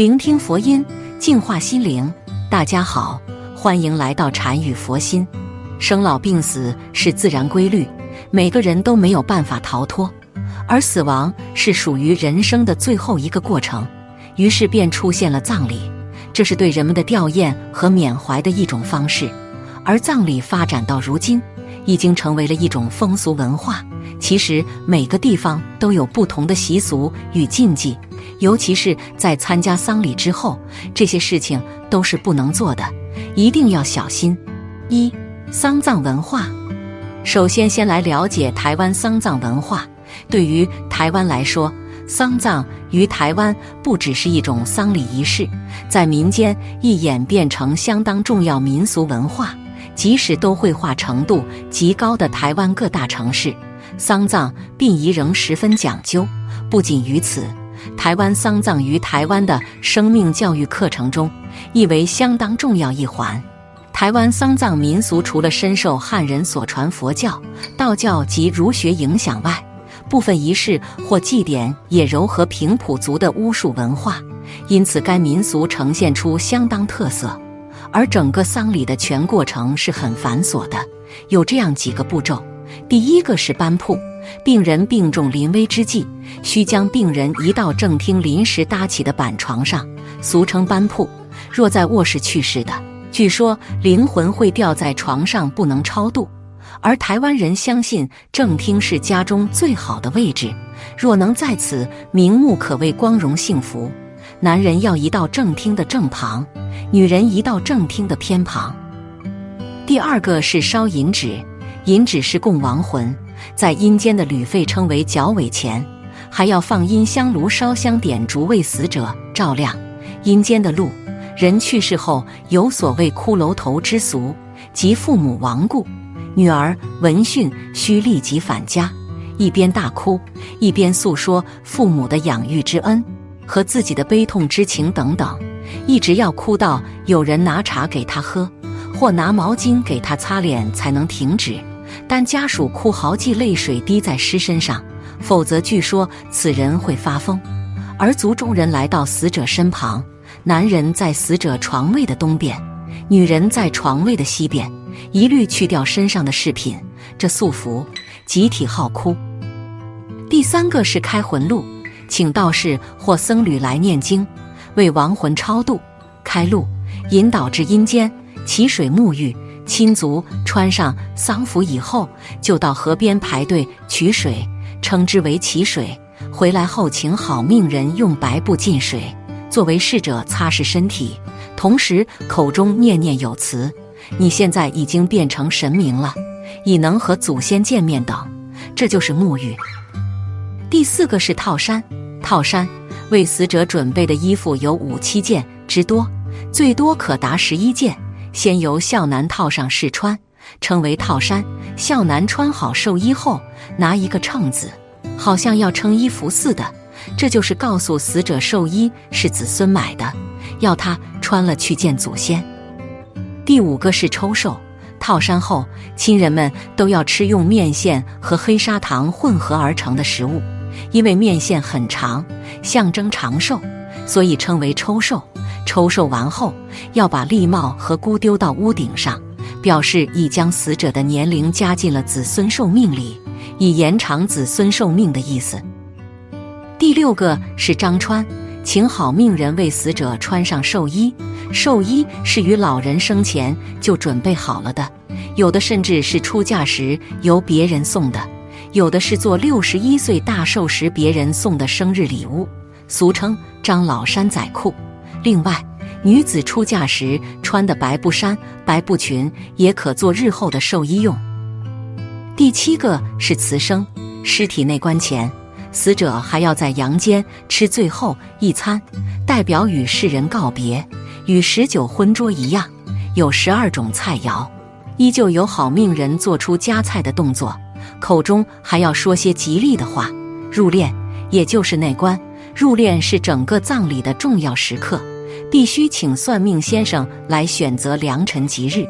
聆听佛音，净化心灵。大家好，欢迎来到禅语佛心。生老病死是自然规律，每个人都没有办法逃脱，而死亡是属于人生的最后一个过程。于是便出现了葬礼，这是对人们的吊唁和缅怀的一种方式。而葬礼发展到如今，已经成为了一种风俗文化。其实每个地方都有不同的习俗与禁忌。尤其是在参加丧礼之后，这些事情都是不能做的，一定要小心。一、丧葬文化。首先，先来了解台湾丧葬文化。对于台湾来说，丧葬于台湾不只是一种丧礼仪式，在民间亦演变成相当重要民俗文化。即使都会化程度极高的台湾各大城市，丧葬殡仪仍十分讲究。不仅于此。台湾丧葬于台湾的生命教育课程中，亦为相当重要一环。台湾丧葬民俗除了深受汉人所传佛教、道教及儒学影响外，部分仪式或祭典也糅合平埔族的巫术文化，因此该民俗呈现出相当特色。而整个丧礼的全过程是很繁琐的，有这样几个步骤：第一个是搬铺。病人病重临危之际，需将病人移到正厅临时搭起的板床上，俗称班铺。若在卧室去世的，据说灵魂会掉在床上，不能超度。而台湾人相信正厅是家中最好的位置，若能在此瞑目，可谓光荣幸福。男人要移到正厅的正旁，女人移到正厅的偏旁。第二个是烧银纸，银纸是供亡魂。在阴间的旅费称为脚尾钱，还要放阴香炉烧香点烛为死者照亮阴间的路。人去世后有所谓骷髅头之俗，即父母亡故，女儿闻讯需立即返家，一边大哭，一边诉说父母的养育之恩和自己的悲痛之情等等，一直要哭到有人拿茶给他喝，或拿毛巾给他擦脸才能停止。但家属哭嚎即泪水滴在尸身上，否则据说此人会发疯。而族中人来到死者身旁，男人在死者床位的东边，女人在床位的西边，一律去掉身上的饰品，这束缚，集体号哭。第三个是开魂路，请道士或僧侣来念经，为亡魂超度、开路，引导至阴间，起水沐浴。亲族穿上丧服以后，就到河边排队取水，称之为祈水。回来后，请好命人用白布浸水，作为逝者擦拭身体，同时口中念念有词：“你现在已经变成神明了，已能和祖先见面等。”这就是沐浴。第四个是套衫，套衫为死者准备的衣服有五七件之多，最多可达十一件。先由孝男套上试穿，称为套衫。孝男穿好寿衣后，拿一个秤子，好像要称衣服似的。这就是告诉死者寿衣是子孙买的，要他穿了去见祖先。第五个是抽寿套衫后，亲人们都要吃用面线和黑砂糖混合而成的食物，因为面线很长，象征长寿，所以称为抽寿。抽寿完后，要把笠帽和箍丢到屋顶上，表示已将死者的年龄加进了子孙寿命里，以延长子孙寿命的意思。第六个是张穿，请好命人为死者穿上寿衣。寿衣是与老人生前就准备好了的，有的甚至是出嫁时由别人送的，有的是做六十一岁大寿时别人送的生日礼物，俗称张老山仔裤。另外，女子出嫁时穿的白布衫、白布裙也可做日后的寿衣用。第七个是辞生，尸体内棺前，死者还要在阳间吃最后一餐，代表与世人告别，与十九婚桌一样，有十二种菜肴，依旧有好命人做出夹菜的动作，口中还要说些吉利的话。入殓，也就是内棺。入殓是整个葬礼的重要时刻，必须请算命先生来选择良辰吉日。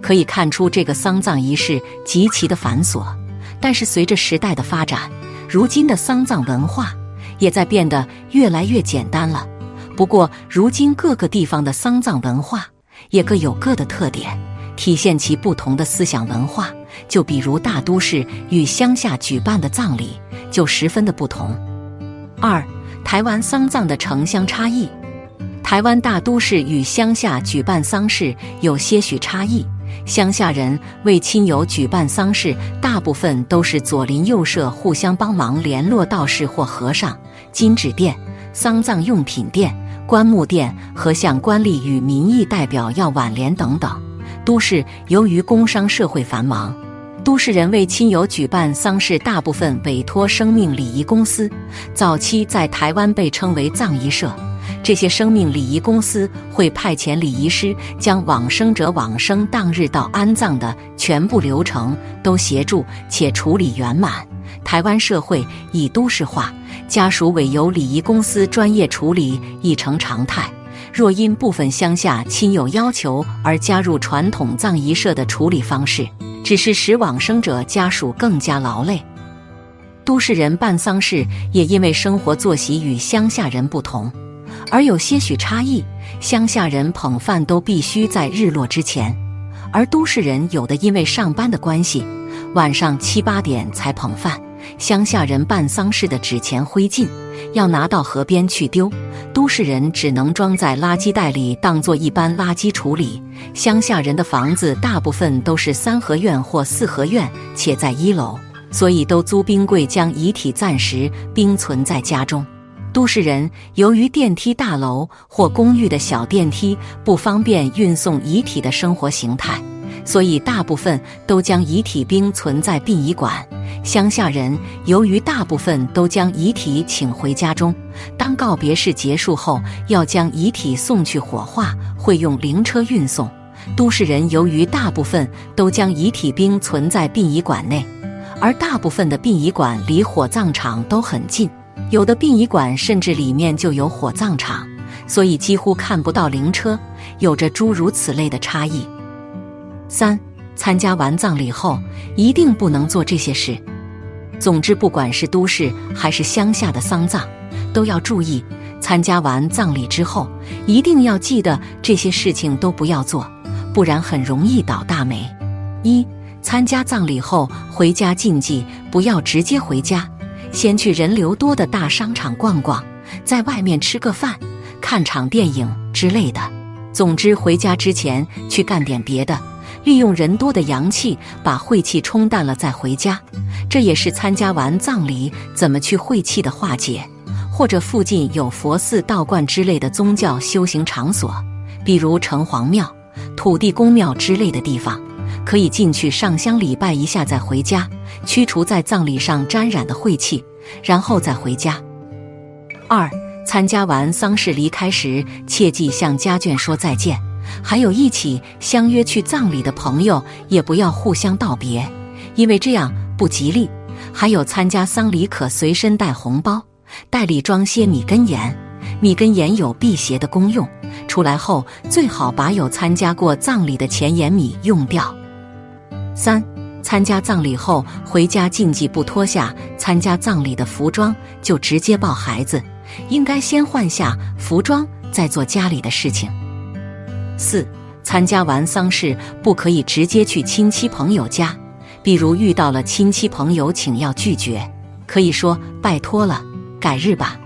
可以看出，这个丧葬仪式极其的繁琐。但是随着时代的发展，如今的丧葬文化也在变得越来越简单了。不过，如今各个地方的丧葬文化也各有各的特点，体现其不同的思想文化。就比如大都市与乡下举办的葬礼就十分的不同。二、台湾丧葬的城乡差异。台湾大都市与乡下举办丧事有些许差异。乡下人为亲友举办丧事，大部分都是左邻右舍互相帮忙联络道士或和尚、金纸店、丧葬用品店、棺木店和向官吏与民意代表要挽联等等。都市由于工商社会繁忙，都市人为亲友举办丧事，大部分委托生命礼仪公司，早期在台湾被称为葬仪社。这些生命礼仪公司会派遣礼仪师，将往生者往生当日到安葬的全部流程都协助且处理圆满。台湾社会已都市化，家属委由礼仪公司专业处理已成常态。若因部分乡下亲友要求而加入传统葬仪社的处理方式，只是使往生者家属更加劳累。都市人办丧事也因为生活作息与乡下人不同。而有些许差异，乡下人捧饭都必须在日落之前，而都市人有的因为上班的关系，晚上七八点才捧饭。乡下人办丧事的纸钱灰烬要拿到河边去丢，都市人只能装在垃圾袋里当做一般垃圾处理。乡下人的房子大部分都是三合院或四合院，且在一楼，所以都租冰柜将遗体暂时冰存在家中。都市人由于电梯大楼或公寓的小电梯不方便运送遗体的生活形态，所以大部分都将遗体冰存在殡仪馆。乡下人由于大部分都将遗体请回家中，当告别式结束后，要将遗体送去火化，会用灵车运送。都市人由于大部分都将遗体冰存在殡仪馆内，而大部分的殡仪馆离火葬场都很近。有的殡仪馆甚至里面就有火葬场，所以几乎看不到灵车，有着诸如此类的差异。三，参加完葬礼后一定不能做这些事。总之，不管是都市还是乡下的丧葬，都要注意，参加完葬礼之后，一定要记得这些事情都不要做，不然很容易倒大霉。一，参加葬礼后回家禁忌，不要直接回家。先去人流多的大商场逛逛，在外面吃个饭、看场电影之类的。总之，回家之前去干点别的，利用人多的阳气把晦气冲淡了再回家。这也是参加完葬礼怎么去晦气的化解。或者附近有佛寺、道观之类的宗教修行场所，比如城隍庙、土地公庙之类的地方。可以进去上香礼拜一下，再回家，驱除在葬礼上沾染的晦气，然后再回家。二、参加完丧事离开时，切记向家眷说再见，还有一起相约去葬礼的朋友，也不要互相道别，因为这样不吉利。还有参加丧礼可随身带红包，袋里装些米跟盐，米跟盐有辟邪的功用，出来后最好把有参加过葬礼的钱盐米用掉。三，参加葬礼后回家禁忌不脱下参加葬礼的服装就直接抱孩子，应该先换下服装再做家里的事情。四，参加完丧事不可以直接去亲戚朋友家，比如遇到了亲戚朋友请要拒绝，可以说拜托了，改日吧。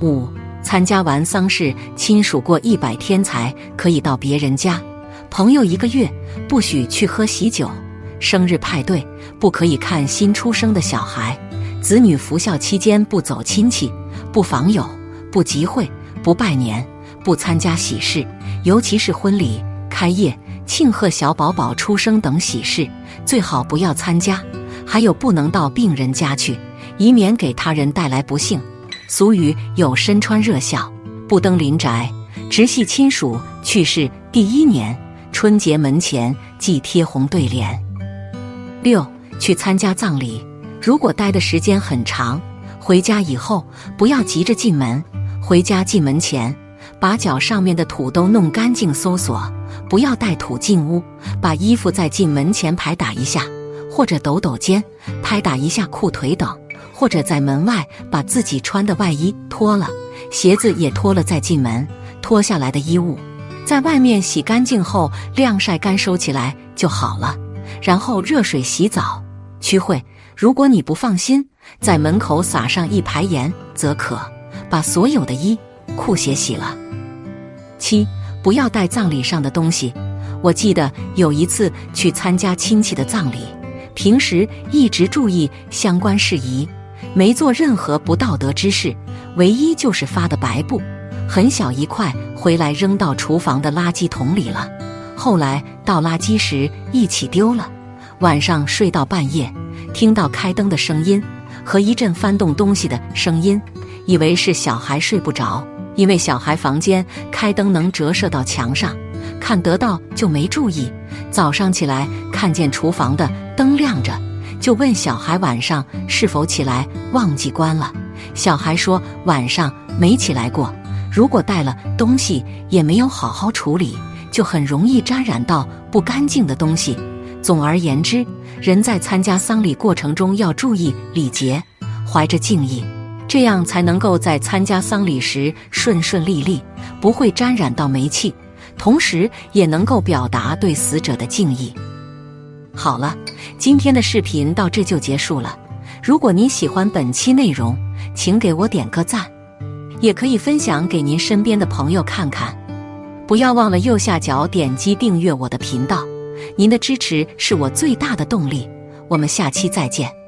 五，参加完丧事亲属过一百天才可以到别人家。朋友一个月不许去喝喜酒，生日派对不可以看新出生的小孩，子女服孝期间不走亲戚，不访友，不集会，不拜年，不参加喜事，尤其是婚礼、开业、庆贺小宝宝出生等喜事，最好不要参加。还有不能到病人家去，以免给他人带来不幸。俗语有“身穿热孝，不登临宅”，直系亲属去世第一年。春节门前忌贴红对联。六，去参加葬礼，如果待的时间很长，回家以后不要急着进门。回家进门前，把脚上面的土都弄干净，搜索，不要带土进屋。把衣服在进门前拍打一下，或者抖抖肩，拍打一下裤腿等，或者在门外把自己穿的外衣脱了，鞋子也脱了再进门。脱下来的衣物，在外面洗干净后晾晒干收起来就好了。然后热水洗澡。曲会，如果你不放心，在门口撒上一排盐则可，把所有的衣裤鞋洗了。七，不要带葬礼上的东西。我记得有一次去参加亲戚的葬礼，平时一直注意相关事宜，没做任何不道德之事，唯一就是发的白布，很小一块，回来扔到厨房的垃圾桶里了。后来倒垃圾时一起丢了。晚上睡到半夜，听到开灯的声音和一阵翻动东西的声音，以为是小孩睡不着，因为小孩房间开灯能折射到墙上。看得到就没注意，早上起来看见厨房的灯亮着，就问小孩晚上是否起来忘记关了。小孩说晚上没起来过，如果带了东西也没有好好处理，就很容易沾染到不干净的东西。总而言之，人在参加丧礼过程中要注意礼节，怀着敬意，这样才能够在参加丧礼时顺顺利利，不会沾染到霉气。同时也能够表达对死者的敬意。好了，今天的视频到这就结束了。如果您喜欢本期内容，请给我点个赞，也可以分享给您身边的朋友看看。不要忘了右下角点击订阅我的频道，您的支持是我最大的动力。我们下期再见。